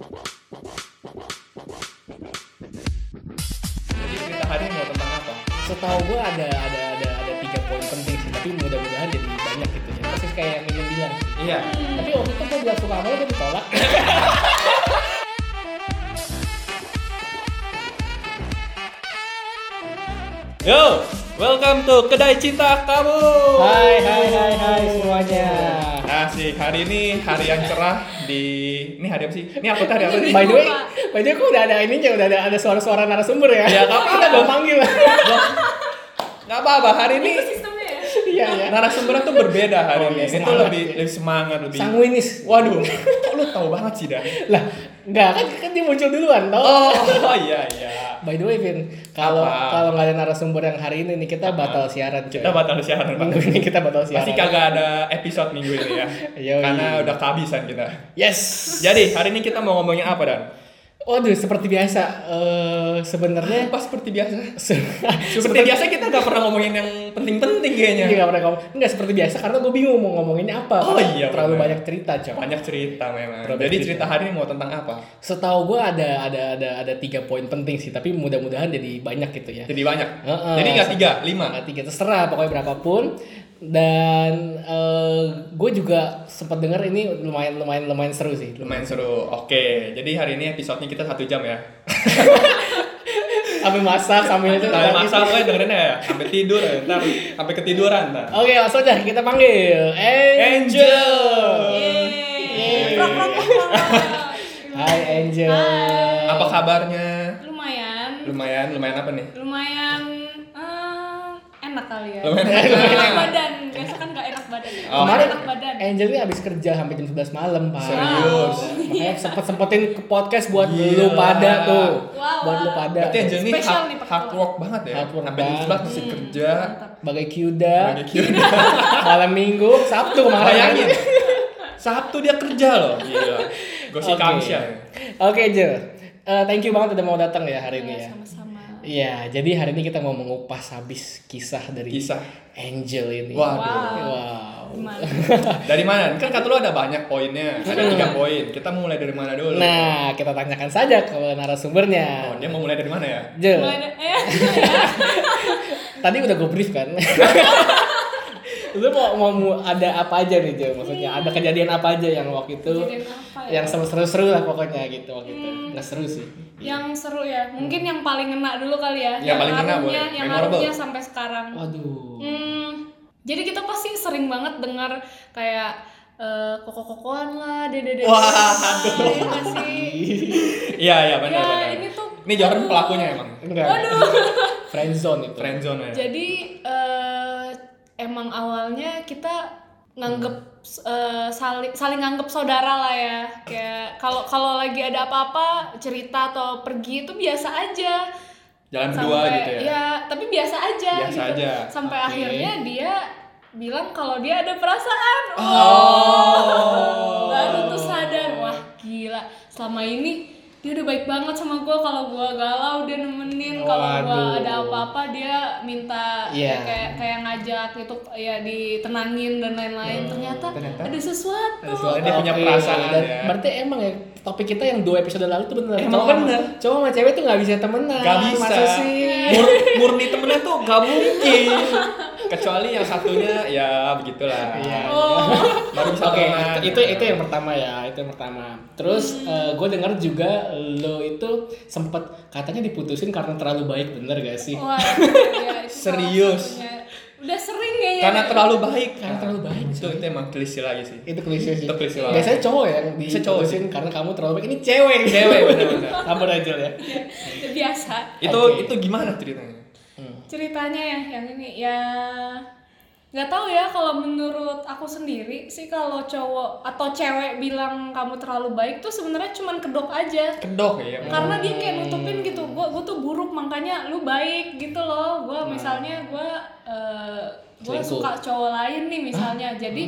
Jadi cerita hari ini mau tentang apa? Setahu gue ada ada ada ada tiga poin penting sih, tapi mudah-mudahan jadi banyak gitu ya. Persis kayak yang Ilham bilang. Iya. Tapi waktu itu gue bilang suka sama lo, gue ditolak. Yo, welcome to Kedai Cinta Kamu. hai hai hai hai semuanya. Asik, hari ini hari yang cerah di ini hari apa sih? Ini apa tadi apa sih? By the way, by the way, kok udah ada ininya, udah ada ada suara-suara narasumber ya? Ya, nggak apa-apa. Kita belum panggil. Gak apa-apa, hari ini ya Iya ya. narasumbernya tuh berbeda hari Oh, ini. iya, Ini tuh semangat lebih ya. lebih semangat, lebih. Sanguinis. Waduh, kok lu tahu banget sih dah? Lah, enggak kan kan dia muncul duluan, tau? Oh, oh iya iya. By the way, Vin, kalau Apa? kalau nggak ada narasumber yang hari ini nih kita batal siaran. coy. Kita batal siaran Minggu ini kita batal siaran. Pasti kagak ada episode minggu ini ya. Yoi. Karena udah kehabisan kita. Yes. Jadi hari ini kita mau ngomongin apa dan? Waduh, seperti biasa. eh sebenarnya Apa seperti biasa? se- Seperti biasa kita nggak pernah ngomongin yang penting-penting kayaknya. Iya, pernah ngomong. Enggak seperti biasa karena gue bingung mau ngomonginnya apa. Oh, iya, Terlalu benar. banyak cerita, coy. Banyak cerita memang. Terlalu Jadi cerita. cerita hari ini mau tentang apa? Setahu gue ada ada ada ada tiga poin penting sih, tapi mudah-mudahan jadi banyak gitu ya. Jadi banyak. Heeh. Jadi nggak tiga, lima. Nggak tiga terserah pokoknya berapapun. Dan gue juga sempat dengar ini lumayan lumayan lumayan seru sih. Lumayan seru. Oke, jadi hari ini episodenya kita satu jam ya. Sambil masak sambil itu. Nah, masa gue dengerin ya, sampai tidur ya, ntar sampai ketiduran ntar. Oke, langsung aja kita panggil Angel. Hai Angel. Hai. Apa kabarnya? lumayan Lumayan, lumayan apa nih? lumayan enak kali ya Lumayan enak. enak badan biasa kan gak enak badan ya Oh. Kemarin enak badan Angel ini habis kerja sampai jam 11 malam, Pak. Serius? Makanya sempet sempetin ke podcast buat Gila. lu pada tuh. Wow, buat lu wow. pada. Berarti Angel ini Spesial hard, hard work banget ya. Hard work sampai jam banget. 11 masih kerja. mantap. Bagai Kyuda. Bagai Kyuda. malam minggu, Sabtu kemarin. Bayangin. Sabtu dia kerja loh. Gila. Gue sih Oke. kamsya. Oke, Angel. Eh, thank you banget udah mau datang ya hari ini Iya, ya. sama-sama Iya, jadi hari ini kita mau mengupas habis kisah dari Kisah. Angel ini. Waduh. Wow. gimana Dari mana? Kan kata lu ada banyak poinnya. Ada tiga poin. Kita mau mulai dari mana dulu? Nah, kita tanyakan saja ke narasumbernya. Oh, dia mau mulai dari mana ya? Jel, Mulai eh, tadi udah gue brief kan? Lu mau, mau ada apa aja nih Jel? Maksudnya ada kejadian apa aja yang waktu itu Kejadian apa ya? yang seru-seru lah pokoknya gitu waktu itu. Nggak seru sih. yang seru ya mungkin yang paling ngena dulu kali ya Yang paling ngena harumnya- boleh. yang harumnya sampai sekarang Waduh. Hmm, jadi kita pasti sering banget dengar kayak eh, koko-kokoan lah, dede-dede. Wah, lah, aduh. iya sih? Iya, iya benar Ya, benar. ini tuh Ini Jordan pelakunya emang. Enggak. Waduh. Friendzone itu. Friendzone ya. Jadi eh, emang awalnya kita nganggep eh, saling saling nganggep saudara lah ya. Kayak kalau kalau lagi ada apa-apa cerita atau pergi itu biasa aja. Jalan berdua gitu ya. tapi biasa aja. Biasa gitu. aja. Sampai Oke. akhirnya dia bilang kalau dia ada perasaan. Oh. Baru tuh sadar, wah gila. Selama ini dia udah baik banget sama gue. Kalau gue galau dia nemenin. Kalau gue ada apa-apa dia minta Iya. ya, kayak kayak ngajak itu ya ditenangin dan lain-lain. ternyata, ternyata ada sesuatu. ada sesuatu. Dia punya perasaan dan ya. Berarti emang ya topik kita yang dua episode lalu tuh bener. Emang Cowok- bener. Cowok sama cewek tuh nggak bisa temenan. Gak bisa. Masa sih? Mur- murni temennya tuh gak mungkin. Kecuali yang satunya ya begitulah. Iya. Oh. Baru bisa Oke, temenan. itu itu yang pertama ya, itu yang pertama. Terus gue dengar juga lo itu sempet katanya diputusin karena terlalu baik, bener gak sih? Wah, iya, salah Serius? Udah sering kayaknya. Karena terlalu baik. Karena terlalu baik, Itu itu emang klise lagi sih. Itu klise sih. Itu klise banget. Biasanya cowok ya yang Bisa cowok diputusin karena kamu terlalu baik. Ini cewek, Cewek bener-bener. Campur aja ya. Udah biasa. Itu Oke. itu gimana ceritanya? Ceritanya ya yang ini. Ya nggak tahu ya kalau menurut aku sendiri sih kalau cowok atau cewek bilang kamu terlalu baik tuh sebenarnya cuman kedok aja. Kedok ya. karena dia kayak nutupin gitu gue gue tuh buruk makanya lu baik gitu loh. Gue misalnya gue gue Selingkuh. suka cowok lain nih misalnya. Jadi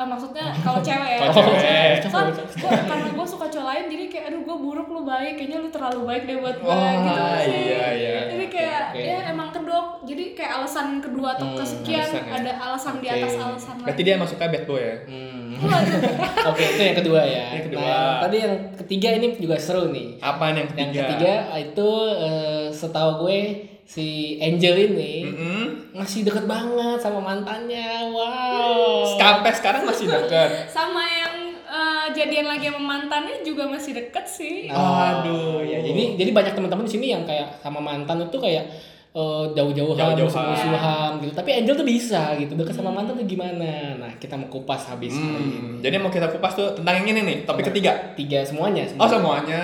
Oh. Ah, maksudnya kalau cewek ya. Kalau kalau cewek. Kan gua, karena gue suka cowok lain jadi kayak aduh gue buruk lu baik kayaknya lu terlalu baik deh buat gue Wah, gitu sih. iya, iya. Jadi kayak Oke. ya emang kedok. Jadi kayak alasan kedua atau Hmm, kesekian alasan ya. ada alasan di Oke. atas alasan Berarti lagi. dia masuknya bad boy ya? Hmm. Oke, itu yang kedua ya. Yang kedua. Nah, tadi yang ketiga ini juga seru nih. Apa yang ketiga? Yang ketiga itu eh, setahu gue si Angel ini Mm-mm. masih deket banget sama mantannya. Wow. Sampai sekarang masih deket. Sama yang eh, jadian lagi sama mantannya juga masih deket sih. Aduh, ya Jadi jadi banyak teman-teman di sini yang kayak sama mantan itu kayak eh, jauh-jauhan, Jauh-jauhan. musuh-musuhan gitu. Tapi Angel tuh bisa gitu deket sama mantan tuh gimana? Nah kita mau kupas habis kali ini. Hmm, jadi mau kita kupas tuh tentang yang ini nih, topik ketiga. Tiga semuanya. Oh semuanya.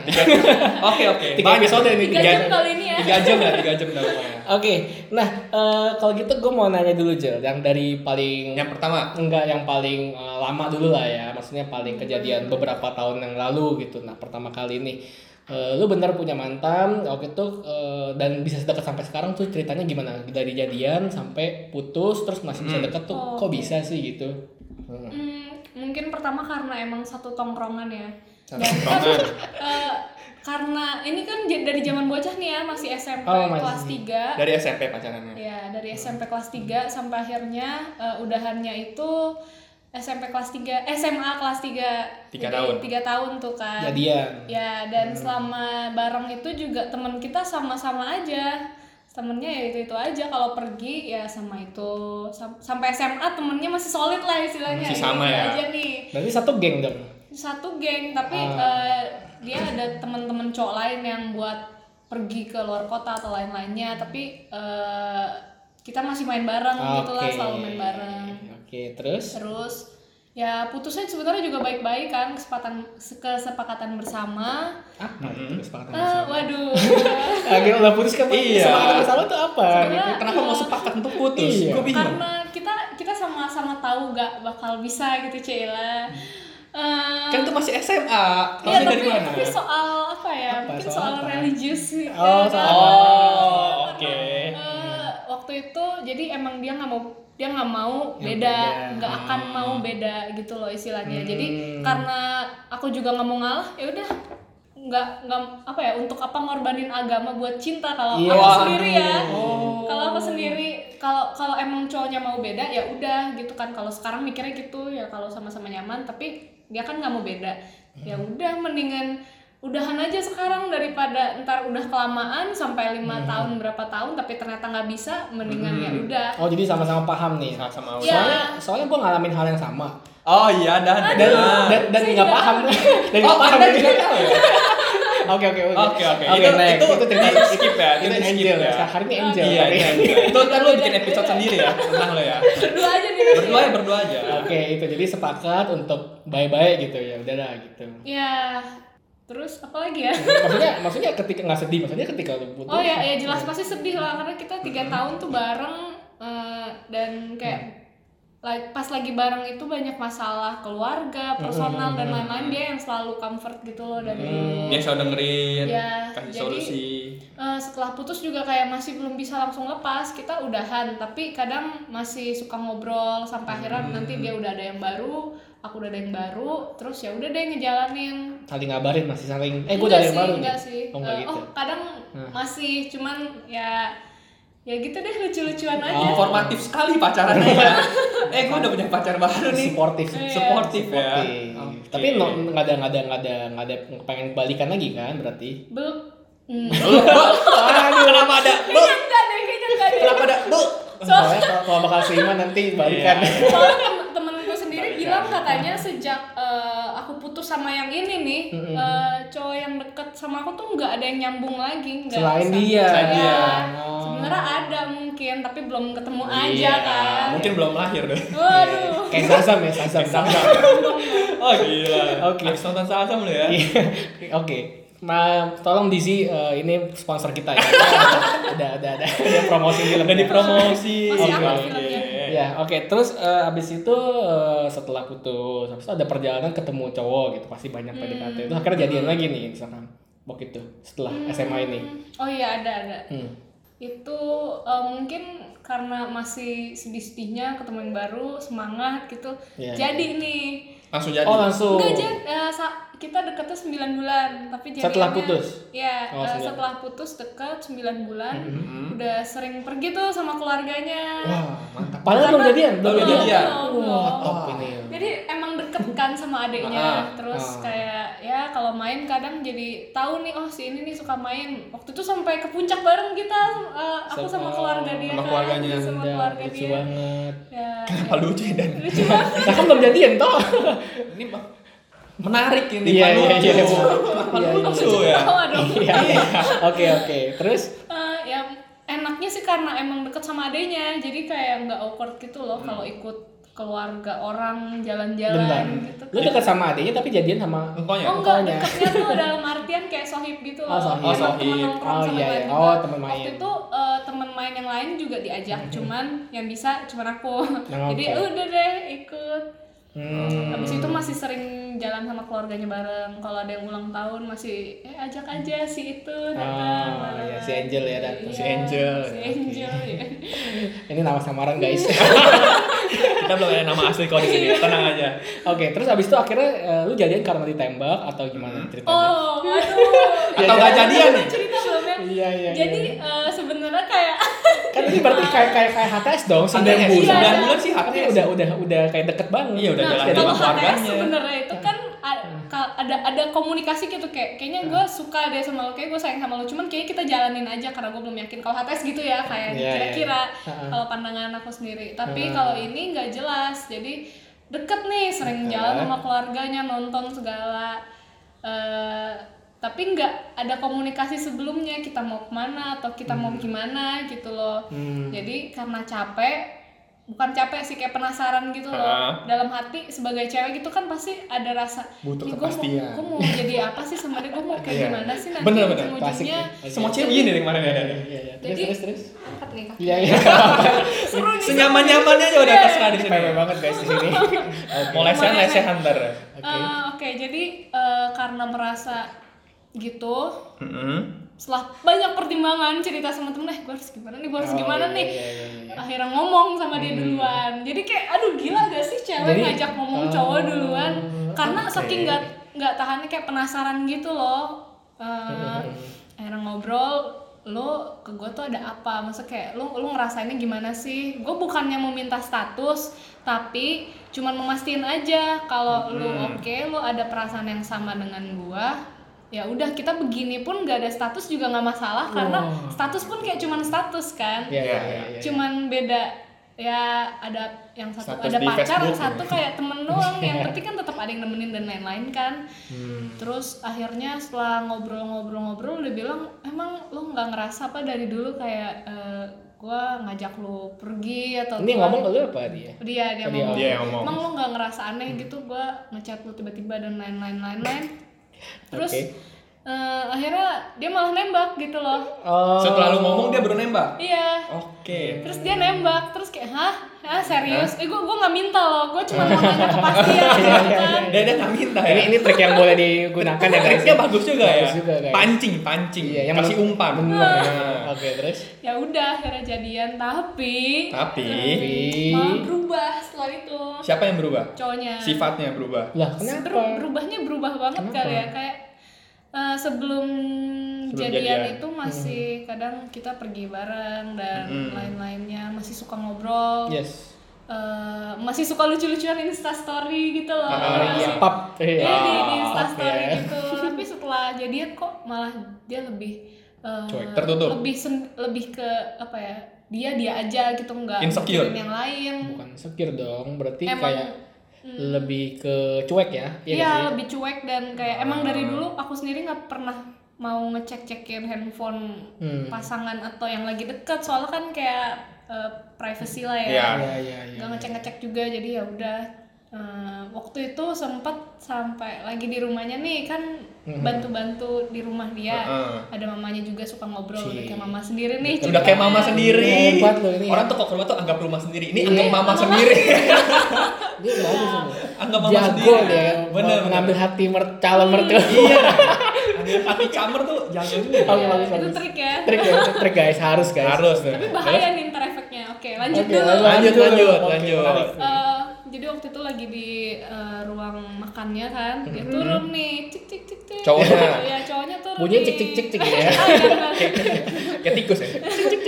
Tiga. Oke oke. Tiga Banyak. episode nih. Tiga jam kali ini ya. Tiga jam ya, tiga jam dah. Oke, nah eh, kalau gitu gue mau nanya dulu Jel, yang dari paling Yang pertama, enggak yang paling eh, lama dulu lah ya, maksudnya paling kejadian beberapa tahun yang lalu gitu. Nah pertama kali ini, eh, lu bener punya mantan, waktu itu eh, dan bisa sedekat sampai sekarang tuh ceritanya gimana? Dari jadian sampai putus, terus masih bisa deket tuh, Oh, kok oke. bisa sih gitu? Hmm. Hmm, mungkin pertama karena emang satu tongkrongan ya. Satu Dan tongkrongan. eh, karena ini kan dari zaman bocah nih ya, masih SMP Oh, masih. kelas 3. dari SMP pacarannya. Ya, dari SMP kelas 3 sampai akhirnya eh, udahannya itu SMP kelas 3, SMA kelas 3. Tiga tahun. 3 tahun tuh kan. Jadian. Ya, dan selama bareng itu juga teman kita sama-sama aja. Temennya ya itu itu aja kalau pergi ya sama itu Sam- sampai SMA temennya masih solid lah istilahnya. Masih sama Itu ya. aja nih Berarti satu geng dong. satu geng tapi Ah. eh, dia ada teman-teman cowok lain yang buat pergi ke luar kota atau lain-lainnya tapi eh, kita masih main bareng gitu lah selalu main bareng Oke, terus? terus ya putusnya sebenarnya juga baik-baik kan kesepakatan kesepakatan bersama Apa itu kesepakatan Eh, bersama? waduh Akhirnya udah putus kan? Iya. Kesepakatan bersama tuh apa? Gitu. Kenapa mau sepakat untuk putus? Iya. Gue bingung. karena kita kita sama-sama tahu gak bakal bisa gitu Cila Eh, Kan itu masih SMA. Tahu Iya dari tapi, mana? tapi soal apa ya? Apa, Mungkin soal soal, religius sih. Oh, ya, soal- kan? Oh, oke. Eh, waktu itu jadi emang dia nggak mau dia nggak mau beda. nggak akan mau beda gitu loh istilahnya. Jadi Hmm. karena aku juga nggak mau ngalah ya udah. Nggak nggak apa ya untuk apa ngorbanin agama buat cinta kalau Iya. aku sendiri ya? Oh. kalau aku sendiri kalau kalau emang cowoknya mau beda ya udah gitu kan. Kalau sekarang mikirnya gitu ya kalau sama-sama nyaman tapi dia kan nggak mau beda. Ya udah mendingan udahan aja sekarang daripada ntar udah kelamaan sampai lima tahun berapa tahun tapi ternyata nggak bisa mendingan ya udah Oh, jadi sama-sama paham nih. Sama-sama. Iya. Soalnya soalnya gue ngalamin hal yang sama. Oh iya, dan Dan dan. dan nggak paham. dan Oh, nggak paham. Juga tahu ya? Oke oke Oke oke. Oke, Itu itu itu di skip ya. itu Angel ya. ya. Hari ini Angel. Iya, tapi- iya. Itu ntar lu bikin episode sendiri ya tentang lo ya. berdua aja nih Berdua ya berdua aja. Oke, itu jadi sepakat untuk bye-bye gitu ya. Udahlah gitu. ya terus apa lagi ya Maksudnya maksudnya ketika nggak sedih, maksudnya ketika lu putus. Oh ya, ya jelas pasti sedih lah karena kita tiga tahun tuh bareng eh, dan kayak like, pas lagi bareng itu banyak masalah keluarga, personal dan lain-lain dia yang selalu comfort gitu loh dari dulu. Dia selalu dengerin, Ya, kasih jadi- solusi. Eh, setelah putus juga kayak masih belum bisa langsung lepas kita udahan tapi kadang masih suka ngobrol sampai akhirnya nanti dia udah ada yang baru aku udah ada yang baru terus ya udah deh ngejalanin saling ngabarin masih saling eh gue ada yang baru enggak sih. Oh, enggak Eh, gitu. oh, kadang Nah. masih cuman ya ya gitu deh lucu-lucuan aja. Oh. Informatif sekali pacarannya ya. eh, gue udah punya pacar baru nih. Suportif. Iya. Suportif ya. Oke. Tapi no, nggak ada nggak ada nggak ada nggak ada pengen balikan lagi kan berarti? Belum. Hmm. Aduh, kenapa ada? Bu, kenapa ada? Bu. Soalnya kalau- kalau bakal seiman nanti balikan. Soalnya tem- temenku sendiri bilang katanya sejak putus sama yang ini nih, Mm-mm. eh, cowok yang deket sama aku tuh nggak ada yang nyambung lagi, nggak Selain dia. Selain dia. Iya. Oh. Sebenarnya ada mungkin, tapi belum ketemu aja Iya, kan. Mungkin belum lahir deh. Waduh. Kayak Sazam ya, Sazam. Oh gila. Oke. Habis nonton Sazam lu ya. Iya. Oke. Nah, tolong DC eh, ini sponsor kita ya. ada ada ada ada promosi film. Udah dipromosi. Masih Oke, oke. Ya, oke. Terus eh, abis itu eh, setelah putus, habis itu ada perjalanan ketemu cowok gitu, pasti banyak PDKT. Itu akhirnya jadian lagi nih misalkan. Waktu itu setelah SMA ini. Oh iya ada ada. Hmm. Itu eh, mungkin karena masih sedih-sedihnya ketemu yang baru semangat gitu Iya. jadi nih Langsung jadi. Oh langsung. Enggak Jen, Eh, sa- kita deketnya 9 bulan tapi jadinya Setelah putus? ya Oh, sembilan. setelah putus dekat 9 bulan udah sering pergi tuh sama keluarganya Wah, mantap. Padahal belum jadian, belum jadian. Wah, belum. top ini. jadi emang deket kan sama adiknya Ah, terus ah. kayak ya kalau main kadang jadi tahu nih oh si ini nih suka main waktu itu sampai ke puncak bareng kita eh, aku sama Sama- keluarga dia sama kan, keluarganya. sama Udah, keluarga lucu dia banget. ya Kenapa lucu ya dan lucu banget kan belum jadian toh. ini mah menarik ini Iya, Pak iya, lucu. iya. Kenapa Iya, iya. lucu ya? Iya. Oke, oke. Terus Eh, ya enaknya sih karena emang deket sama adenya jadi kayak nggak awkward gitu loh kalau ikut keluarga orang jalan-jalan gitu Lu dekat sama adiknya tapi jadian sama Engkau ya? Oh enggak, Engkaunya. deketnya tuh dalam artian kayak sohib gitu loh. Oh, sohib. Oh, sohib. Oh, sama iya, iya. juga. Oh, temen main. Waktu itu eh, temen main yang lain juga diajak, cuman yang bisa cuman aku. Nah, Jadi udah deh ikut. Hmm. Habis itu masih sering jalan sama keluarganya bareng. Kalau ada yang ulang tahun masih eh ajak aja si itu datang. Oh, iya, si Angel ya datang. Si Angel. Si Angel ya. Ini nama samaran guys. Kita belum ada nama asli kau di sini. Tenang aja. Oke, terus abis itu akhirnya eh, lu jadian karena ditembak atau gimana ceritanya? Oh, aduh. Atau nggak jadian nih? Cerita belum ya? Iya, iya, Jadi iya. eh, sebenarnya kayak Kan ini berarti kayak kayak kayak HTS dong, 9 HTS, bulan. iya, sembilan iya. bulan sih HTS. udah udah udah kayak deket banget. Iya, udah nah, jalan kalau sama HTS keluarganya. sebenarnya itu kan a- ka- ada ada komunikasi gitu kayak kayaknya gue suka deh sama lo kayak gue sayang sama lo cuman kayaknya kita jalanin aja karena gue belum yakin kalau HTS gitu ya kayak Iya, kira-kira iya. Kalau pandangan aku sendiri tapi kalau ini nggak jelas jadi deket nih sering jalan sama keluarganya nonton segala Eh, tapi nggak ada komunikasi sebelumnya kita mau ke mana atau kita mau gimana gitu loh Hmm. jadi karena capek bukan capek sih kayak penasaran gitu loh Ah. dalam hati sebagai cewek gitu kan pasti ada rasa Butuh "Nih, gua mau, kepastian." mau jadi apa sih sama dia gue mau kayak Iya. gimana sih nanti Bener, bener. ujung-ujungnya Klasik. Semua cewek gini dari kemarin ya. Iya, iya. Terus Jadi- terus terus. angkat nih kaki Iya, iya. seru nih Senyaman-nyamannya aja udah terserah di sini. Banget guys di sini. Mau lesehan lesehan ntar. Oke. Eh, oke jadi eh, karena merasa gitu. Mm-mm. setelah banyak pertimbangan cerita sama temen eh gue harus gimana nih? Gue harus Oh, gimana iya, nih? iya, iya, iya. akhirnya ngomong sama dia duluan. Jadi kayak aduh gila gak sih cewek Jadi- ngajak ngomong Oh, cowok duluan? Karena oke. saking nggak nggak tahannya kayak penasaran gitu loh. Eh, akhirnya ngobrol lo ke gue tuh ada apa? Masa kayak lo lo ngerasainnya gimana sih? Gue bukannya mau minta status tapi cuman memastiin aja kalau lo oke lo ada perasaan yang sama dengan gue ya udah kita begini pun gak ada status juga nggak masalah karena Wow. status pun kayak cuman status kan Iya, iya, iya, iya. cuman beda ya ada yang satu Status ada pacar yang Facebook. satu kayak temen doang yang penting kan tetap ada yang nemenin dan lain-lain kan Hmm. terus akhirnya setelah ngobrol-ngobrol-ngobrol dia bilang emang lu nggak ngerasa apa dari dulu kayak eh, gua ngajak lu pergi atau Ini ngomong ke lu apa dia? dia dia Oh, dia. ngomong Dia yang ngomong. emang lu nggak ngerasa aneh gitu gua ngechat lu tiba-tiba dan lain-lain lain-lain terus Oke. eh, akhirnya dia malah nembak gitu loh Oh. Setelah lu ngomong dia baru nembak. iya Oke. terus dia nembak terus kayak hah hah serius eh gue gue nggak minta loh gue cuma mau nanya kepastian gitu kan Dia dia nggak minta ya. Ini ini trik yang boleh digunakan ya guys. Triknya bagus juga ya. Bagus juga, guys. Pancing, pancing. Iya, yang kasih menurut- umpan. Bener. Nah. Oke, terus. ya udah akhirnya jadian tapi Tapi Tapi malah berubah setelah itu siapa yang berubah? cowoknya Sifatnya berubah. lah kenapa? berubahnya berubah banget Kenapa? kali ya kayak eh, sebelum, Sebelum jadian, jadian. itu masih kadang kita pergi bareng dan Hmm. lain-lainnya masih suka ngobrol Yes. Eh, masih suka lucu-lucuan insta story gitu loh Ah, iya, Masih- pap. Iya di, di Ah, instastory oke. gitu tapi setelah jadian kok malah dia lebih eh, Cuek, tertutup. lebih sen- lebih ke apa ya dia dia aja gitu nggak Insecure. yang lain Bukan sekir dong, berarti Emang, kayak lebih ke cuek ya? iya sih? lebih cuek dan kayak emang dari dulu aku sendiri nggak pernah mau ngecek cekin handphone Hmm. pasangan atau yang lagi deket soalnya kan kayak eh, privacy lah ya Iya. Iya, iya, iya. nggak ngecek ngecek juga jadi ya udah Eh, waktu itu sempet sampai lagi di rumahnya nih kan Mhm. bantu-bantu di rumah dia Heeh. ada mamanya juga suka ngobrol udah kayak mama sendiri nih Udah kayak mama sendiri. Hebat loh ini ya. Orang tuh kok rumah tuh anggap rumah sendiri. Ini Iya, anggap mama mama. sendiri. Dia bagus ini. anggap mama Jago sendiri. dia Bener. mengambil hati mer calon mertua. Iya. Hati kamar tuh jago juga. Oke, bagus itu bagus. trik ya Trik ya, trik guys, harus guys. Harus tuh. tapi bahaya nih ntar efeknya oke lanjut Oke, dulu lanjut, lanjut, lanjut. menarik. Eh, jadi waktu itu lagi di eh, ruang makannya kan dia turun nih cik cik cik cik Cowoknya. ya cowoknya turun Bunyinya cik cik cik cik ya. Ah, iya, benar. Kayak tikus ya.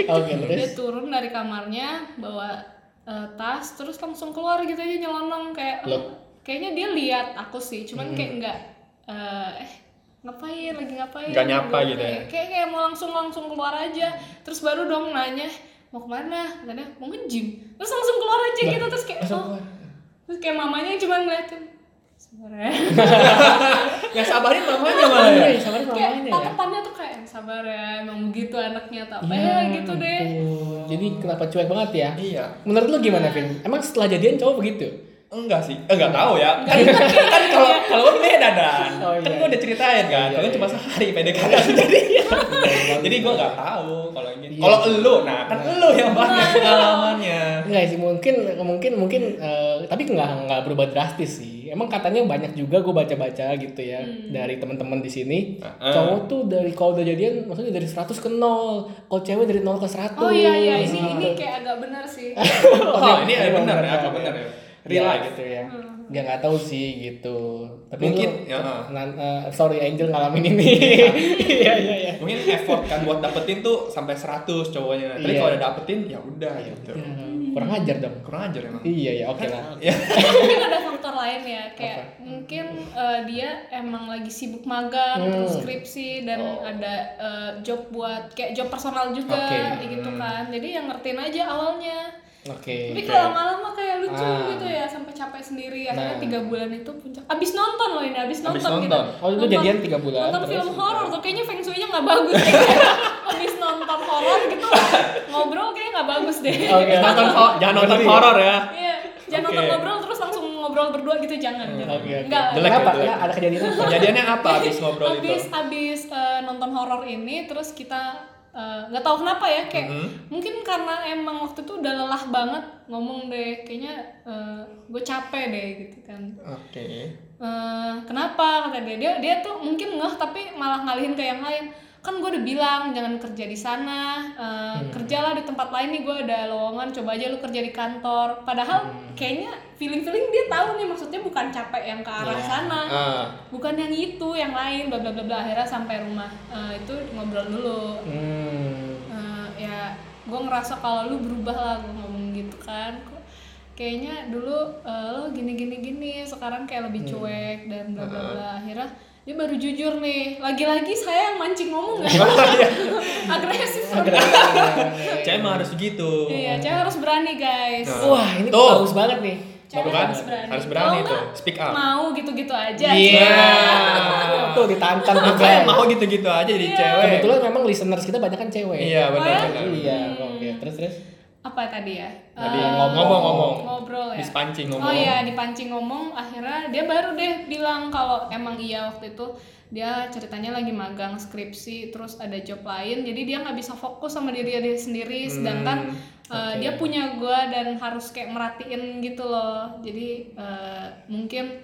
Oke, dia terus. turun dari kamarnya bawa eh, tas terus langsung keluar gitu aja nyelonong kayak Loh. kayaknya dia lihat aku sih cuman kayak enggak eh eh, ngapain lagi ngapain Nggak nyapa gitu ya? kayak kayak mau langsung langsung keluar aja terus baru dong nanya mau ke mana katanya mau nge-gym terus langsung keluar aja gitu terus kayak oh keluar. terus kayak mamanya cuma ngeliatin sebenarnya Nggak sabarin mamanya malah ya. Sabar kayak mamanya ya. tatapannya tuh kayak sabar ya emang begitu anaknya tak apa Ya ya gitu deh. Jadi kenapa cuek banget ya? Iya. Menurut lu gimana, Vin? Emang setelah jadian cowok begitu? Enggak sih, eh, enggak tahu ya. Kan kan kalau kalau gua beda dan. Oh, Kan iya. gua udah ceritain kan. Iya, Kalau iya. cuma sehari PDKT jadi. jadi gua nggak tahu kalau ini. Iya. Kalau elu, nah kan elu yang banyak pengalamannya. Enggak sih, mungkin mungkin mungkin eh, tapi nggak nggak berubah drastis sih. Emang katanya banyak juga gue baca-baca gitu ya dari teman-teman di sini. Heeh. Cowok tuh dari kalau udah jadian maksudnya dari 100 ke 0. Kalau cewek dari 0 ke 100. oh iya iya ini gitu. ini kayak agak benar sih Oh, ini ada benar ya, apa benar ya? Real Real life. gitu ya. Dia nggak tahu sih gitu. Tapi Mungkin, lu- ya, heeh. nan- eh, sorry Angel ngalamin ini. Iya iya iya. Mungkin effort kan buat dapetin tuh sampai 100 cowoknya. Tapi Iya. kalau udah dapetin ya udah gitu. Ya, kurang ajar dong. Kurang ajar emang. Iya ya oke lah. Ya. mungkin ada faktor lain ya kayak mungkin eh, dia emang lagi sibuk magang Hmm. terus skripsi dan ada eh, job buat kayak job personal juga Oke. gitu kan jadi yang ngertiin aja awalnya Oke. tapi kalau lama-lama kayak lucu Ah. gitu ya sampai capek sendiri akhirnya Nah. tiga bulan itu puncak abis nonton loh ini abis nonton, Abis gitu nonton. Oh, itu jadian tiga bulan, nonton terus? film horor tuh kayaknya feng shui-nya nggak bagus kayaknya abis nonton horor gitu ngobrol kayaknya nggak bagus deh Oke. Nonton ho- jangan nonton horor ya. Iya, jangan Oke. nonton ngobrol terus langsung ngobrol berdua gitu jangan. jangan. Oke, oke. Enggak. Jelek ya, jelek. Ya, ada kejadian apa? Kejadiannya apa abis ngobrol itu? Abis abis eh, nonton horor ini terus kita eh, nggak tahu kenapa ya kayak Mhm. mungkin karena emang waktu itu udah lelah banget ngomong deh kayaknya gue capek deh gitu kan. Oke. Eh, kenapa kata dia dia dia tuh mungkin ngeh tapi malah ngalihin ke yang lain kan gue udah bilang jangan kerja di sana eh, kerjalah di tempat lain nih gue ada lowongan coba aja lu kerja di kantor. Padahal kayaknya feeling feeling dia tahu nih maksudnya bukan capek yang ke arah Iya. sana Ah. bukan yang itu yang lain bla bla bla bla. Akhirnya sampai rumah eh, itu ngobrol dulu. Hmm. Eh, ya gue ngerasa kalau lu berubah lah gue ngomong gitu kan. Kayaknya dulu eh, lo gini gini gini sekarang kayak lebih cuek dan bla bla bla. Akhirnya dia baru jujur nih lagi-lagi saya yang mancing ngomong ya agresif Cewek emang harus gitu. iya cewek harus berani guys Nah. Wah, ini Tuh. bagus banget nih. cewek Tuh kan, harus berani harus berani tuh, speak up. mau gitu-gitu aja Iya. Tuh ditantang tuh Makanya guys. mau gitu-gitu aja jadi Iya. cewek. Kebetulan memang listeners kita banyak kan cewek. Iya benar benar. Iya, oke. Terus terus. Apa tadi ya? Tadi Eh, ngomong-ngomong. ngobrol ya? Dipancing ngomong. Oh iya, dipancing ngomong, akhirnya dia baru deh bilang kalau emang iya waktu itu. Dia ceritanya lagi magang skripsi, terus ada job lain, jadi dia nggak bisa fokus sama diri dia sendiri, sedangkan uh, oke. dia punya gua dan harus kayak merhatiin gitu loh, jadi uh, mungkin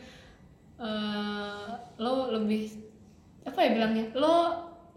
uh, lo lebih apa ya bilangnya, lo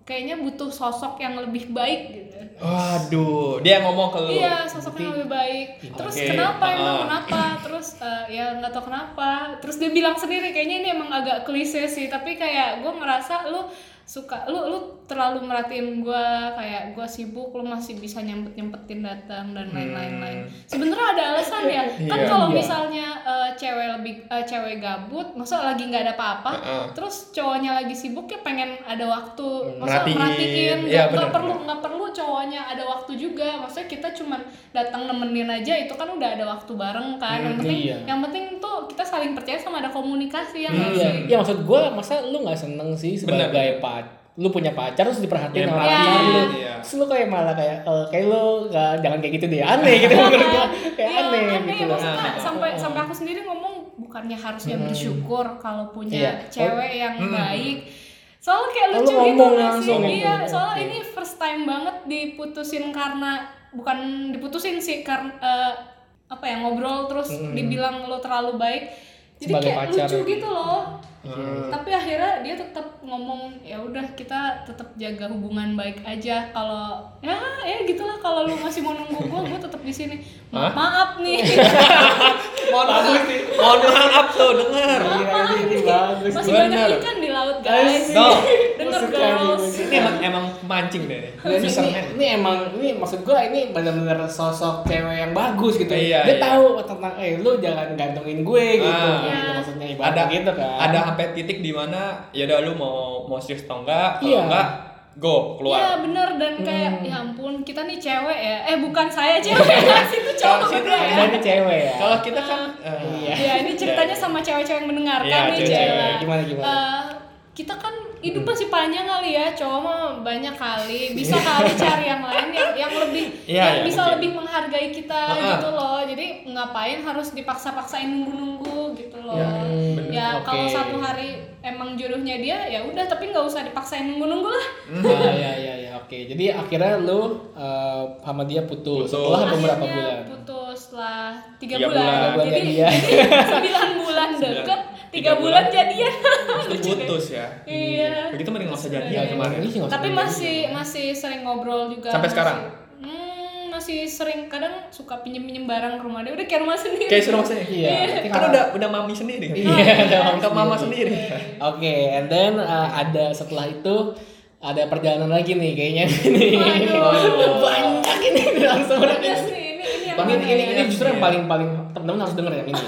kayaknya butuh sosok yang lebih baik gitu. Waduh, dia ngomong ke lu. Iya, sosoknya lebih baik. Terus Oke, kenapa emang ah. kenapa? Terus eh, ya nggak tahu kenapa. Terus dia bilang sendiri kayaknya ini emang agak klise sih, tapi kayak gue ngerasa lu suka lu lu terlalu merhatiin gue kayak gue sibuk lu masih bisa nyempet nyempetin datang dan lain-lain lain sebenarnya ada alasan ya kan Iya. kalau Iya. misalnya eh, cewek lebih eh, cewek gabut masa lagi nggak ada apa-apa Heeh. terus cowoknya lagi sibuk ya pengen ada waktu masa Merhatiin. merhatiin Iya, nggak nggak bener, perlu bener. nggak perlu cowoknya ada waktu juga maksudnya kita cuman datang nemenin aja itu kan udah ada waktu bareng kan yang Hmm, penting iya. yang penting tuh kita saling percaya sama ada komunikasi ya nggak Iya, sih ya maksud gue masa lu nggak seneng sih Bener. sebagai pacar lu punya pacar terus diperhatiin Yang sama pacar lu iya. terus lu kayak malah kayak eh, kayak lu nggak jangan kayak gitu deh aneh gitu menurut gua kayak Iya, aneh, aneh, gitu loh maksudnya Nah. sampai sampai aku sendiri ngomong bukannya harusnya bersyukur kalau punya Iya. cewek yang Hmm. baik soalnya kayak Oh, lucu lu gitu sih langsung iya soalnya Oke. ini first time banget diputusin karena bukan diputusin sih karena eh, apa ya ngobrol terus Hmm. dibilang lo terlalu baik jadi Sebagai kayak pacar lucu gitu. gitu loh Hmm. tapi akhirnya dia tetap ngomong ya udah kita tetap jaga hubungan baik aja. Kalau ya ya gitulah. Kalau lu masih mau nunggu gua gua tetap di sini. Maaf maaf nih. Mohon maaf, mohon maaf tuh denger. Iya, ini, ini bagus. masih banyak ikan di laut guys. No. Suka Ini emang emang mancing deh. Dan ini, ini emang ini maksud gua ini benar-benar sosok cewek yang bagus gitu. Iya, Dia iya. tahu tentang eh lu jangan gantungin gue gitu. Ah. gitu. Iya. Maksudnya ibarat Ada gitu kan. Ada sampai titik di mana ya udah lu mau mau serius atau enggak, kalau Iya. enggak go Iya keluar. bener dan kayak Hmm. ya ampun kita nih cewek ya eh bukan saya cewek situ cowok Kalau situ udah ya ini cewek ya. Kalau kita kan eh, Iya. ya ini ceritanya sama cewek-cewek yang mendengarkan Iya, nih. Cela. Gimana, gimana? Eh, kita kan hidup masih panjang kali ya cowok mah banyak kali bisa kali cari yang lain yang yang lebih Iya, yang iya, bisa mungkin. lebih menghargai kita Ah, ah. gitu loh jadi ngapain harus dipaksa-paksain nunggu-nunggu gitu loh Iya, bener. ya Oke. kalau satu hari emang jodohnya dia ya udah tapi nggak usah dipaksain nunggu-nunggu lah Ah, ya ya ya oke. Jadi akhirnya lu uh, sama dia putus, Putus. setelah beberapa Akhirnya bulan. putus setelah tiga, Tiga bulan, bulan. Tiga bulan jadi, jadi sembilan bulan deket tiga bulan bulan. jadian itu putus ya. iya Begitu mending nggak usah jadian Iya. kemarin. Tapi masih masih sering ngobrol juga Sampai masih- sekarang? hmm, masih sering kadang suka pinjem pinjem barang ke rumah dia udah kayak rumah sendiri Kayak suruh maksudnya. Iya. berarti Kan kalau- udah udah mami sendiri. Iya, udah mami Ke mama sendiri. sendiri. Oke, and then uh, ada setelah itu ada perjalanan lagi nih kayaknya. Waduh. Banyak ini langsung Iya ini. ini ini yang Ini, ini, ya? ini justru yang paling paling temen-temen harus denger yang ini.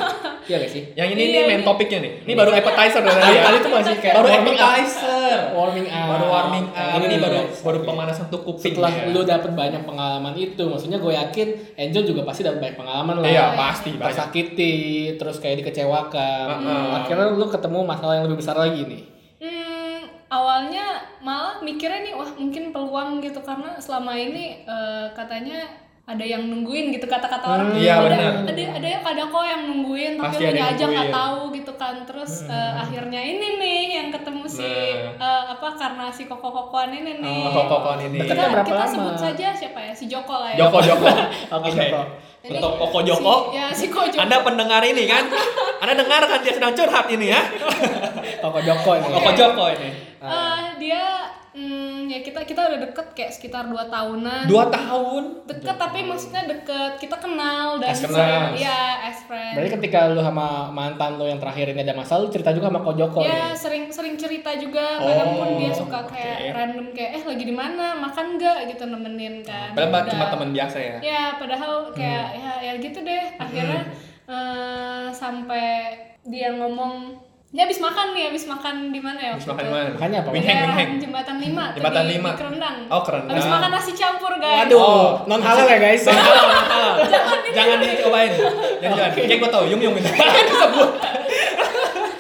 Iya gak sih? Yang ini Iya, nih main ini- topiknya nih. Ini baru appetizer dari Tadi tadi tuh masih kayak baru warming up. appetizer. Warming up. Baru warming up. Ini, baru guys. baru pemanasan untuk kuping. Setelah ya. lu dapet banyak pengalaman itu, maksudnya gue yakin Angel juga pasti dapet banyak pengalaman lah. Iya, pasti banyak. Tersakiti, terus kayak dikecewakan. Akhirnya lu ketemu masalah yang lebih besar lagi nih. Hmm, awalnya malah mikirnya nih wah mungkin peluang gitu karena selama ini eh, katanya ada yang nungguin gitu kata-kata orang iya, ada, benar. ada ada yang ada kok yang nungguin tapi Pasti lu aja nggak nungguin. Hmm. tahu gitu kan terus eh, akhirnya ini nih yang ketemu si Nah. eh, apa karena si koko-kokoan ini nih Oh, koko-kokoan ini. kita, berapa kita lama? sebut saja siapa ya si Joko lah ya Joko Joko. Oke, Joko. Jadi, Untuk Koko Joko. si, ya si Ko Joko Anda pendengar ini kan? Anda dengar kan dia sedang curhat ini ya? Koko Joko ini. Koko Joko ini. Eh, dia hmm, ya kita kita udah deket kayak sekitar 2 tahunan Dua tahun. deket tapi maksudnya deket kita kenal dan As kenal. ya as friend Berarti ketika lu sama mantan lu yang terakhir ini ada masalah, lu cerita juga sama Ko Joko ya nih. sering sering cerita juga kadang pun dia suka oke. kayak random kayak eh lagi di mana makan nggak gitu nemenin kan Padahal Udah. cuma teman biasa ya. ya padahal kayak ya ya gitu deh akhirnya eh, sampai dia ngomong dia habis makan nih habis makan di mana ya Habis makan di mana? Makanya apa? Wing hang. jembatan 5 tuh Jembatan lima. di Kerendang. Oh, Kerendang. Habis makan nasi campur, guys. Waduh. Oh, non halal ya guys. Halal, halal. Jangan dicobain. Jangan jangan. Kayak gue tau, yung yung itu. Disebut.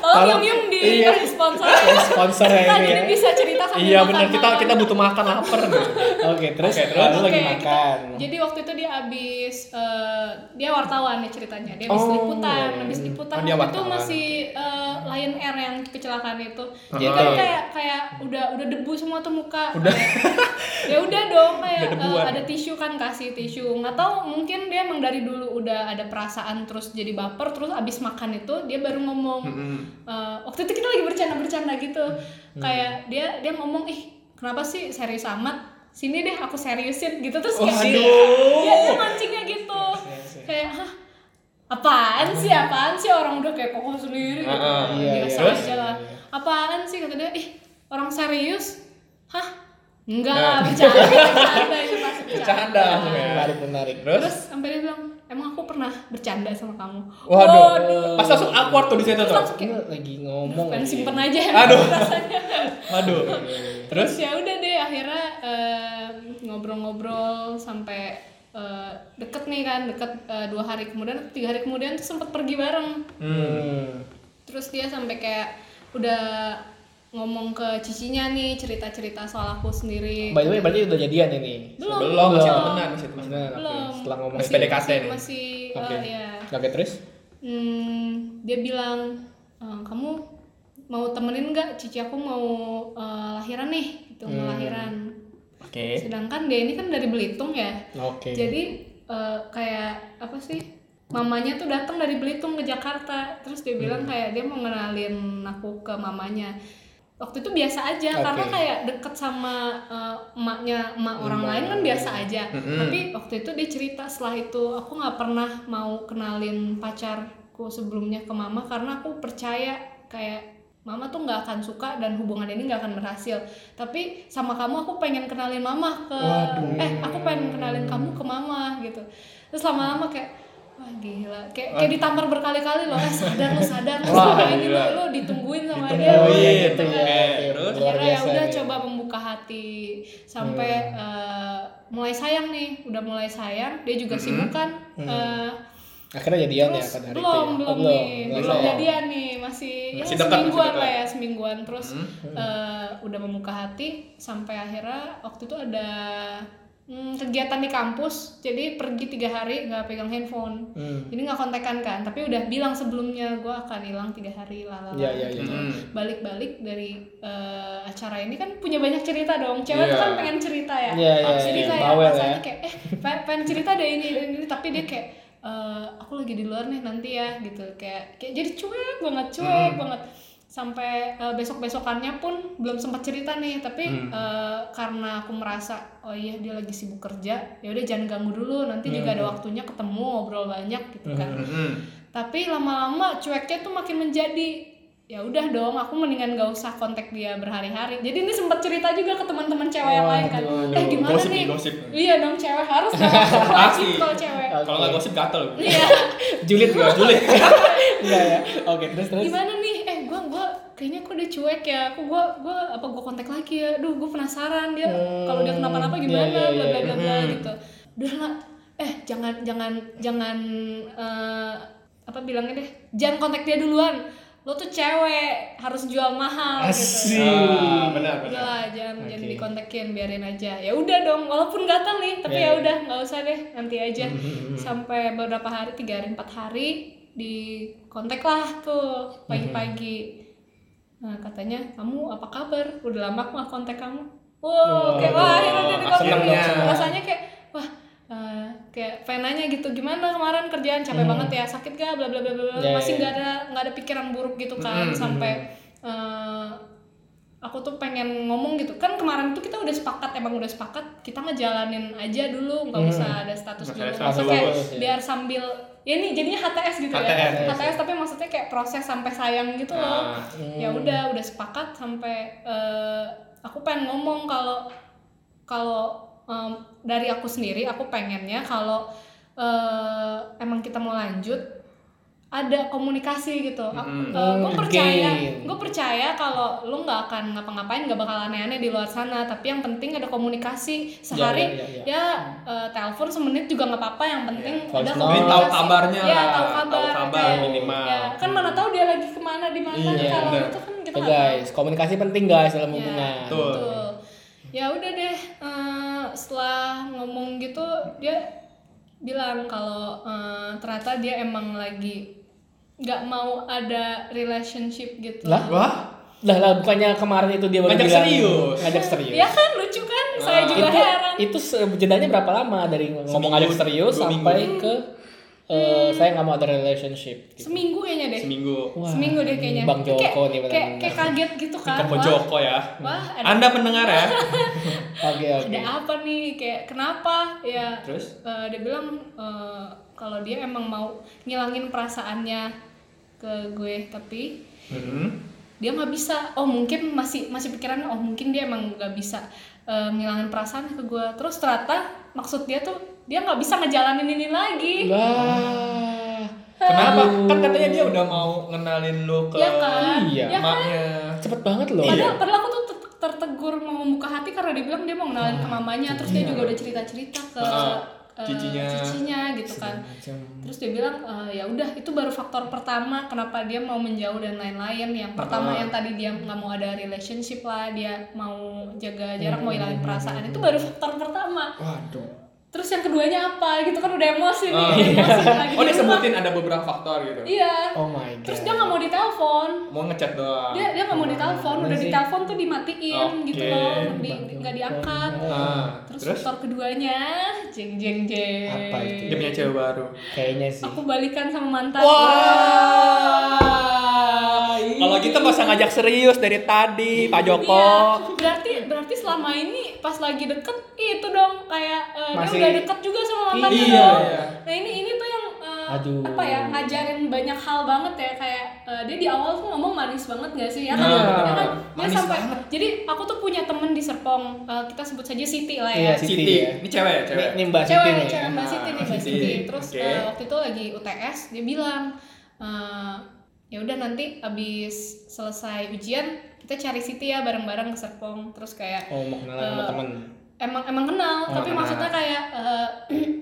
Tolong Yung Yung di iya. kasih sponsor. Sponsor ya Kita ini jadi ya. bisa cerita sambil Iya benar. Kita kita butuh makan lapar nih. Oke, terus Oke, terus? lu lagi makan. kita- jadi waktu itu dia habis eh, dia wartawan ya ceritanya. Dia habis Oh, liputan, habis liputan Oh, waktu itu masih eh, Lion Air yang kecelakaan itu. Jadi- kan kayak kayak udah udah debu semua tuh muka. Udah. ya udah dong kayak Udah eh, debuan. ada tisu kan kasih tisu. Nggak tahu mungkin dia emang dari dulu udah ada perasaan terus jadi baper terus abis makan itu dia baru ngomong eh, waktu itu kita lagi bercanda-bercanda gitu. Kayak dia dia ngomong ih kenapa sih serius amat? Sini deh aku seriusin gitu terus kayak dia, Waduh. dia, dia mancingnya gitu. Kayak hah apaan sih apaan sih orang udah kayak koko sendiri gitu. Heeh. Iya, biasa iya. aja lah apaan sih kata dia ih orang serius hah enggak Nah. bercanda bercanda itu pasti Bercanda. Menarik, menarik. Terus? terus sampai dia bilang emang aku pernah bercanda sama kamu Waduh. Pas langsung awkward tuh di situ tuh. Lagi ngomong. kan simpen aja Aduh. rasanya Waduh. terus ya udah deh akhirnya eh, ngobrol-ngobrol sampai eh, deket nih kan deket eh, dua hari kemudian tiga hari kemudian tuh sempet pergi bareng Hmm. terus dia sampai kayak udah ngomong ke cicinya nih cerita-cerita soal aku sendiri By the way, berarti udah jadian ini. belum Belum masih Belum. temenan masih temenan. Belum Setelah ngomong. Masih PDKT masih, nih. masih Oke. eh, ya Oke, terus? Hmm, dia bilang "Eh, kamu mau temenin nggak cici aku mau eh, lahiran nih itu mau Hmm. lahiran Oke. sedangkan dia ini kan dari Belitung ya Oke. jadi eh, kayak apa sih mamanya tuh datang dari Belitung ke Jakarta terus dia bilang Hmm. kayak dia mau ngenalin aku ke mamanya waktu itu biasa aja Oke. karena kayak deket sama eh, emaknya emak orang lain kan biasa aja Mm-mm. tapi waktu itu dia cerita setelah itu aku nggak pernah mau kenalin pacarku sebelumnya ke mama karena aku percaya kayak mama tuh nggak akan suka dan hubungan ini nggak akan berhasil tapi sama kamu aku pengen kenalin mama ke Waduh. eh aku pengen kenalin kamu ke mama gitu terus lama-lama kayak wah gila kayak kayak ditampar berkali-kali loh eh sadar lo sadar lo selama ini lo, lo ditungguin sama Ditungguin, dia Oh iya gitu kan. ya. Terus? Akhirnya ya udah coba membuka hati sampai eh, mulai sayang nih udah mulai sayang dia juga sibuk kan eh, Akhirnya jadian ya terus pada hari itu. belum ya? belum Oh, nih Belum belum jadian nih masih, ya Masih dekat, masih semingguan dekat. lah ya semingguan terus Hmm. eh, udah membuka hati sampai akhirnya waktu itu ada hmm, kegiatan di kampus jadi pergi tiga hari nggak pegang handphone Hmm. jadi nggak kontekan kan tapi udah bilang sebelumnya gue akan hilang tiga hari lalala Iya, iya, iya. gitu. Hmm. balik-balik dari eh, acara ini kan punya banyak cerita dong cewek tuh Iya. kan pengen cerita ya Iya, iya, jadi iya. kayak rasanya ya. kayak eh pengen, pengen cerita deh ini ini, ini. tapi dia kayak eh, aku lagi di luar nih nanti ya gitu kayak kayak jadi cuek banget cuek Hmm. banget sampai besok besokannya pun belum sempat cerita nih tapi Hmm. eh, karena aku merasa oh iya dia lagi sibuk kerja ya udah jangan ganggu dulu nanti juga Hmm. ada waktunya ketemu ngobrol banyak gitu kan Mm-mm. tapi lama-lama cueknya tuh makin menjadi ya udah dong aku mendingan gak usah kontak dia berhari-hari jadi ini sempat cerita juga ke teman-teman cewek yang lain kan Waduh, eh gimana gosip nih gosip. iya dong cewek harus wajib Pasti. kalau cewek Kalau nggak gosip gatel. iya Julid gua. Julid. Iya ya. Oke, terus terus. gimana nih eh kayaknya kok dia cuek ya. Aku gua gua apa gua kontak lagi ya. Duh gua penasaran dia Hmm, kalau dia kenapa-napa iya, gimana iya, bla iya. bla bla bla Hmm. gitu. Udah lah. Eh jangan jangan jangan eh, apa bilangnya deh. Jangan kontak dia duluan. Lo tuh cewek harus jual mahal Asik. gitu Ah, benar udah benar. lah jangan jangan Oke. dikontekin biarin aja. Ya udah dong walaupun gatal nih tapi Ya, ya udah nggak usah deh nanti aja. Hmm, sampai beberapa hari tiga hari empat hari di kontak lah tuh pagi-pagi nah katanya kamu apa kabar? Udah lama aku nggak kontak kamu. Wow kayak wah akhirnya dia di Seneng kontak dong, seneng. rasanya kayak wah eh, kayak pengen nanya gitu. Gimana kemarin kerjaan? Capek banget ya. Sakit gak bla bla bla bla. Ya, masih ya, nggak ada nggak ada pikiran buruk gitu kan. Mm, mm, sampai eh, aku tuh pengen ngomong gitu. Kan kemarin tuh kita udah sepakat emang udah sepakat kita ngejalanin aja dulu. Nggak Hmm. usah ada status dulu. maksudnya kayak dulu, ya. biar sambil ya ini jadinya HTS gitu HTS, ya ya. HTS tapi maksudnya kayak proses sampai sayang gitu loh Ah. ya udah udah sepakat sampai eh, aku pengen ngomong kalau kalau em, dari aku sendiri aku pengennya kalau eh, emang kita mau lanjut ada komunikasi gitu. Mm-mm. gue percaya, gue percaya kalau lu nggak akan ngapa-ngapain, nggak bakal aneh-aneh di luar sana. Tapi yang penting ada komunikasi sehari. Ya, ya, ya, Ya, eh, telepon semenit juga nggak apa-apa. Yang penting Voice ada. Jadi tahu komunikasi. kabarnya Ya, lah. tahu kabar. kabar kayak- minimal. Ya, kan mana tahu dia lagi ke mana di mana. Iya, kalau bener. itu kan kita tahu. guys, komunikasi penting guys dalam Ya, hubungan. Betul. betul. Ya udah deh, eh, setelah ngomong gitu dia bilang kalau eh, ternyata dia emang lagi nggak mau ada relationship gitu. Lah? Wah, Lah, lah bukannya kemarin itu dia baru Ngajak bilang serius. ngajak serius. Ya kan lucu kan? Saya juga itu heran. itu jedanya berapa lama dari ngomong Seminggu, ngajak serius sampai minggu. ke eh, saya nggak mau ada relationship. Gitu. Seminggu kayaknya deh. seminggu. Wah, Seminggu deh kayaknya. Bang Joko kayak, nih kayak, kayak kaget gitu kan. Wah, Joko ya. Wah, ada, Anda pendengar ya. Oke oke. ada apa nih? Kayak kenapa? Ya Terus? eh, dia bilang eh, kalau dia emang mau ngilangin perasaannya ke gue tapi Hmm. dia nggak bisa oh mungkin masih masih pikirannya oh mungkin dia emang nggak bisa eh, ngilangin perasaannya ke gue terus ternyata maksud dia tuh dia nggak bisa ngejalanin ini lagi Wah. Kenapa? Aduh. Kan katanya dia udah mau ngenalin lu ke Iya kan Iya. ya kan emaknya. Cepet banget loh. Iya. padahal, padahal aku tuh ter- tertegur mau membuka hati karena dia bilang dia mau kenalin ke mamanya terus dia juga udah cerita cerita ke Ah, eh, cicinya. cicinya gitu kan Macam. terus dia bilang "Eh, ya udah itu baru faktor pertama kenapa dia mau menjauh dan lain-lain yang pertama Ah. yang tadi dia nggak mau ada relationship lah dia mau jaga jarak mau hilangin perasaan itu baru faktor pertama Waduh. Terus yang keduanya apa gitu kan udah emosi nih Oh, emosi lagi Oh di dia sebutin ada beberapa faktor gitu. iya Oh my god. terus dia nggak mau ditelepon Mau ngechat doang. dia dia nggak mau ditelepon udah sih? ditelepon tuh dimatiin gitu Oke. loh di nggak diangkat Ah, terus, terus faktor keduanya jeng jeng jeng Apa itu? dia punya cewek baru. Kayaknya sih. aku balikan sama mantan Wah. Kalau kita masa ngajak serius dari tadi, Pak Joko. Iya, berarti berarti selama ini pas lagi deket itu dong kayak dia Masih- udah deket juga sama mantan Iya, dong. iya. Nah ini ini tuh yang eh, Aduh. apa ya ngajarin banyak hal banget ya kayak eh, dia di awal tuh ngomong manis banget gak sih ya kan? Nah, Ya kan? Dia Manis sampai banget. jadi aku tuh punya temen di Serpong eh, kita sebut saja Siti lah Iya, ya. Siti Siti. ya. Ini cewek ya, cewek. Ini, ini Mbak Siti cewek nih. cewek mbak Siti nih mbak Siti. Siti terus Oke. eh, waktu itu lagi UTS dia bilang eh, ya udah nanti abis selesai ujian kita cari Siti ya bareng-bareng ke Serpong terus kayak Oh, mau kenalan sama Eh, temen. Emang emang kenal Oh, tapi kenal. maksudnya kayak eh,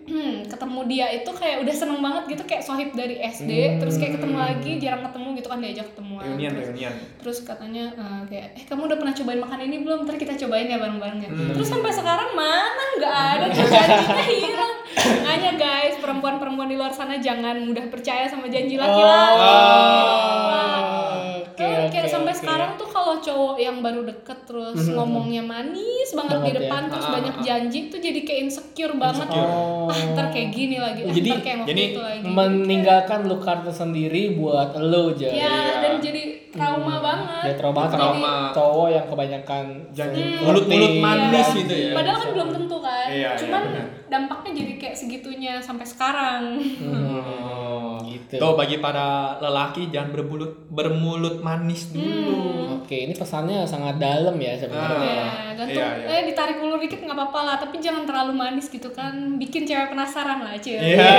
ketemu dia itu kayak udah seneng banget gitu kayak sohib dari SD Hmm. terus kayak ketemu lagi jarang ketemu gitu kan diajak ketemuan Reunion, terus, reunion. terus katanya eh, kayak eh kamu udah pernah cobain makan ini belum ntar kita cobain ya bareng-bareng ya Hmm. terus sampai sekarang mana nggak ada tuh janjinya hilang makanya guys perempuan-perempuan di luar sana jangan mudah percaya sama janji laki-laki Nah, Oke, Eh, kayak sampai oke. sekarang tuh kalau cowok yang baru deket terus Mhm. ngomongnya manis banget di Banget ya. depan terus Ah, banyak ah, ah. janji tuh jadi kayak insecure banget Oh. ah ntar kayak gini lagi ah, Jadi- ntar kayak waktu jadi itu lagi meninggalkan luka tersendiri buat lo aja. ya Iya. dan jadi trauma Hmm. banget Ya trauma Jadi- Trauma. cowok yang kebanyakan Janji Hmm. mulut-mulut flirting. manis Iya. gitu ya. padahal kan belum tentu kan Iya, iya, cuman benar. dampaknya jadi kayak segitunya sampai sekarang Oh, Gitu. Tuh bagi para lelaki jangan bermulut bermulut manis dulu. Oke, ini pesannya sangat dalam ya sebenarnya. ya gantung iya, iya. eh ditarik ulur dikit nggak apa-apa lah tapi jangan terlalu manis gitu kan bikin cewek penasaran lah cuy Iya.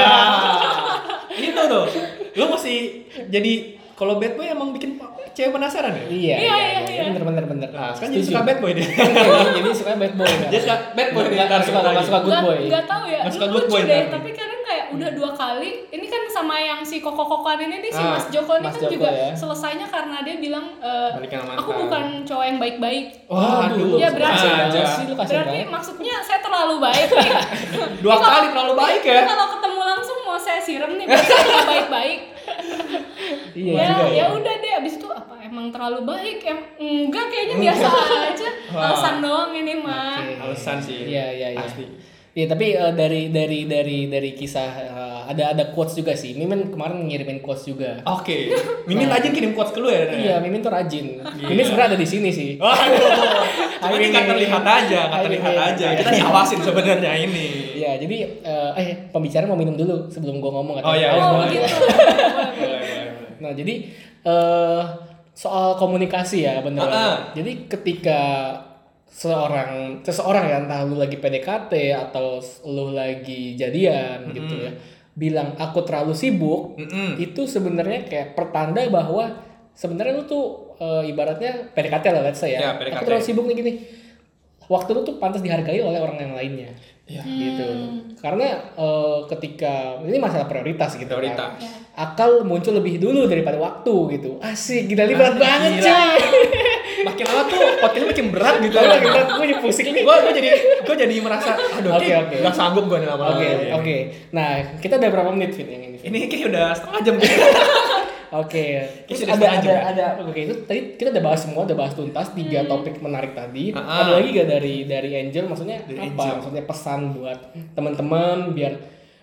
Itu tuh. Lu mesti jadi kalau bad boy emang bikin cewek penasaran ya? Iya, Iya, iya, iya. Bener bener bener. Nah, sekarang jadi suka bad boy deh. jadi, jadi suka bad boy. kan? Dia suka bad boy ntar suka lagi. suka good boy. nggak tahu ya Nggak suka good boy deh tapi kadang udah dua kali ini kan sama yang si koko kokoan ini nih si Ah, Mas Joko ini Mas kan Joko juga ya. selesainya karena dia bilang sama aku bukan cowok yang baik-baik Waduh. Ya, berarti- aja. berarti maksudnya saya terlalu baik nih Dua Ini kalau- kali terlalu baik ya. kalau ketemu langsung mau saya siram nih berarti baik-baik Iya ya juga ya udah deh abis itu apa emang terlalu baik em enggak kayaknya biasa aja alasan doang ini mah Oke. Alasan sih. Iya iya iya. Asli. Iya tapi eh, dari dari dari dari kisah eh, ada ada quotes juga sih. Mimin kemarin ngirimin quotes juga. Oke. Mimin aja kirim quotes ke lu ya. Iya, Mimin tuh rajin. Mimin sebenarnya ada di sini sih. Waduh. Cuma ini nggak Mimin. terlihat aja, nggak terlihat aja. Kita diawasin sebenarnya ini. Iya, jadi eh, eh pembicara mau minum dulu sebelum gua ngomong Oh, iya, katanya. iya, oh boleh. boleh. Nah, jadi eh soal komunikasi ya bener. Ah, ah. Jadi ketika seorang seseorang ya entah lu lagi PDKT atau lu lagi jadian gitu ya bilang aku terlalu sibuk Mm-mm. itu sebenarnya kayak pertanda bahwa sebenarnya lu tuh eh, ibaratnya PDKT lah let's say ya. Ya, PDKT. Aku terlalu sibuk nih gini. Waktu lu tuh pantas dihargai oleh orang yang lainnya. Iya. Gitu. Karena eh, ketika ini masalah prioritas gitu kan. Prioritas. Ya. Akal muncul lebih dulu daripada waktu gitu. Asik, gila ini berat Ah, banget gila. Makin lama tuh podcast makin berat gitu. Gue lagi berat, gue jadi pusing nih. Gue gue jadi gue jadi merasa aduh Oke, oke. nggak sanggup gue nih lama-lama. Oke, ini. oke. Nah, kita udah berapa menit Fit yang ini? Fit? Ini kayak udah setengah jam gitu. Oke, terus sudah ada setengah ada jam. ada oke itu tadi kita udah bahas semua, udah bahas tuntas tiga topik menarik tadi. Hmm. Ah, ah. Ada lagi gak dari dari Angel maksudnya Dari apa? Angel. Maksudnya pesan buat teman-teman biar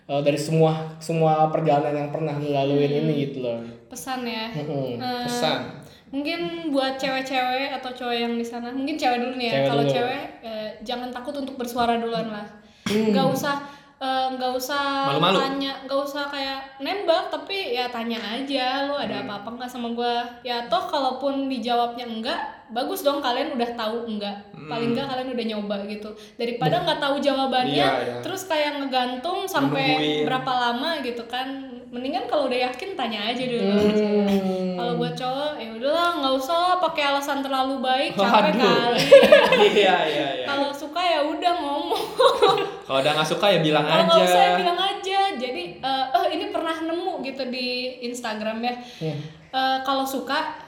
eh, dari semua semua perjalanan yang pernah dilaluin Hmm. ini gitu loh. pesan ya. Eh, Pesan. Mungkin buat cewek-cewek atau cowok yang di sana mungkin cewek dulu nih ya kalau cewek eh, jangan takut untuk bersuara duluan lah Hmm. nggak usah eh, nggak usah Malu-malu. tanya nggak usah kayak nembak tapi ya tanya aja lo ada Hmm. apa-apa nggak sama gua ya toh kalaupun dijawabnya enggak bagus dong kalian udah tahu enggak paling enggak kalian udah nyoba gitu daripada nggak tahu jawabannya Hmm. Iya, iya. terus kayak ngegantung sampai Nungguin. berapa lama gitu kan mendingan kalau udah yakin tanya aja dulu Hmm. kalau buat cowok ya udahlah nggak usah lah pakai alasan terlalu baik capek Waduh. kali Iya iya iya. kalau suka ya udah ngomong Kalau udah nggak suka ya bilang kalau nggak usah ya aja. bilang aja jadi eh oh ini pernah nemu gitu di Instagram ya Iya. Eh, kalau suka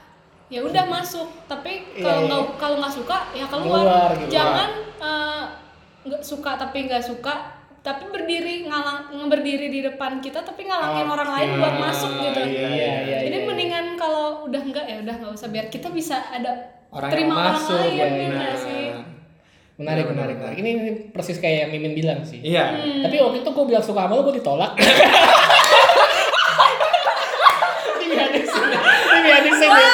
ya udah masuk tapi kalau Iya, nggak iya. kalau nggak suka ya keluar, Keluar gitu. jangan eh, nggak suka tapi nggak suka tapi berdiri ngalang berdiri di depan kita tapi ngalangin orang lain buat Ah, masuk gitu iya, iya, iya, jadi iya. mendingan kalau udah enggak ya udah nggak usah biar kita bisa ada Orang terima yang orang masuk, lain ya, ya sih Menarik, menarik, menarik. Ini, ini persis kayak yang Mimin bilang sih. Iya. Hmm. Tapi waktu itu gue bilang suka sama lo, gue ditolak. Ini ada sini. Ini ada sini.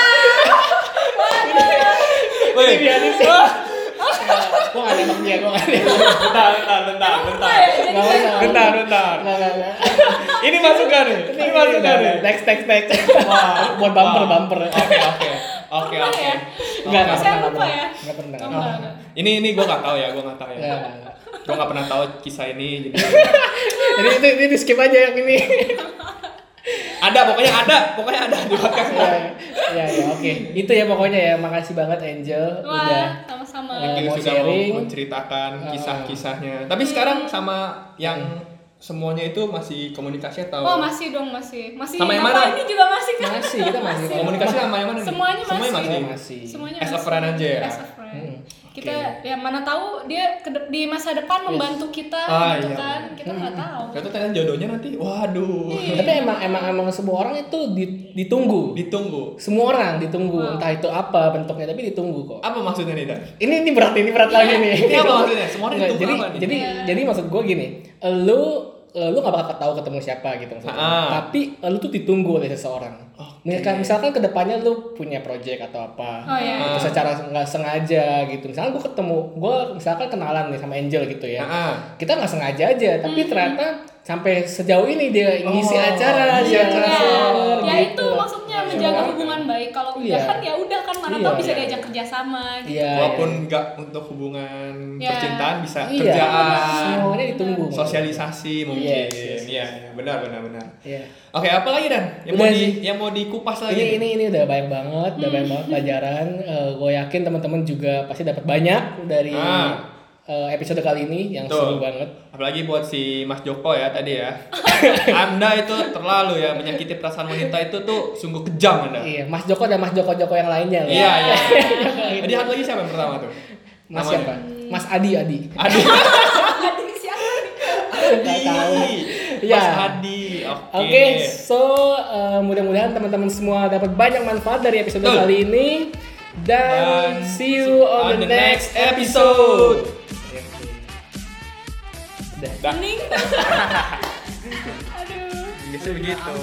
Woi, Ini ada sini. Gue gak nembak dia, gue gak nembak. bentar, bentar, bentar, bentar. Ya. Bentar, bentar. Nggak. Ini masuk gak nih? Ini masuk gak nih? Next, next, next. Wah, Buat bumper, bumper. Oke, oke. Oke, Pernah oke. ya? Enggak, enggak pernah. lupa ya? Enggak pernah. Oh, enggak, enggak. Ini ini gue gak tahu ya, gue gak tahu ya. Gue gak pernah tahu kisah ini. Jadi Jadi itu, ini di skip aja yang ini. ada, pokoknya ada, pokoknya ada di podcast. Iya, iya, iya, oke. Itu ya pokoknya ya. Makasih banget Angel udah wah sama-sama Thank you. Mungkin mau sudah mau sharing. menceritakan Ah. kisah-kisahnya. Tapi sekarang sama yang semuanya itu masih komunikasi atau oh masih dong masih masih Sama yang mana? ini juga masih kan masih kita masih komunikasi sama yang mana nih? Semuanya Semuanya masih. masih. masih. semuanya As a masih. friend aja ya? As a friend. Hmm. Kita ya mana tahu dia ke di masa depan membantu kita Ah, gitu iya. kan kita nggak tahu Gak tuh ternyata jodohnya nanti, waduh, Iya. Tapi emang emang emang semua orang itu di- ditunggu. ditunggu. Semua orang ditunggu, entah itu apa bentuknya tapi ditunggu kok. Apa maksudnya nih Dan? Ini ini berat ini berat lagi nih. Ini apa maksudnya? Semua orang ditunggu jadi apa nih? jadi Iya. jadi maksud gue gini, lu lu gak bakal tahu ketemu siapa gitu maksudnya. Ah. Tapi lu tuh ditunggu oleh seseorang. Misalkan misalkan ke depannya lu punya project atau apa, Oh, iya. gitu, secara nggak sengaja gitu. Misalkan gue ketemu, gue misalkan kenalan nih sama Angel gitu ya. Ah, Kita nggak sengaja aja, tapi ternyata sampai sejauh ini dia ngisi Oh, acara, ngisi dia acara. share, ya gitu. itu maksudnya menjaga hubungan baik kalau Iya. udah kan ya udah kan mana Iya. tahu bisa diajak kerjasama gitu Iya. walaupun nggak untuk hubungan Ya. percintaan bisa Iya. kerjaan, Semuanya ditunggu. sosialisasi mungkin. Yes, yes, Iya, iya, benar, benar, benar. Iya. Oke, apa lagi Dan? Yang Udah mau di yang mau dikupas lagi? Ini ini ini udah banyak banget, udah banyak banget pelajaran. gue yakin teman-teman juga pasti dapat banyak dari Ah. Eh, episode kali ini yang Betul. seru banget. Apalagi buat si Mas Joko ya tadi ya. anda itu terlalu ya menyakiti perasaan wanita itu tuh sungguh kejam Anda. Iya, Mas Joko dan Mas Joko Joko yang lainnya. Iya, iya. Jadi satu lagi siapa yang pertama tuh? Mas Namanya? siapa? Mas Adi Adi. Adi. Adik siapa? Nggak tahu. Mas Ya. Adi. Oke. Oke, so eh, mudah-mudahan teman-teman semua dapat banyak manfaat dari episode Betul. kali ini dan, Dan see you on, the, next episode. Udah. Dah. Mending. Aduh. Gitu begitu.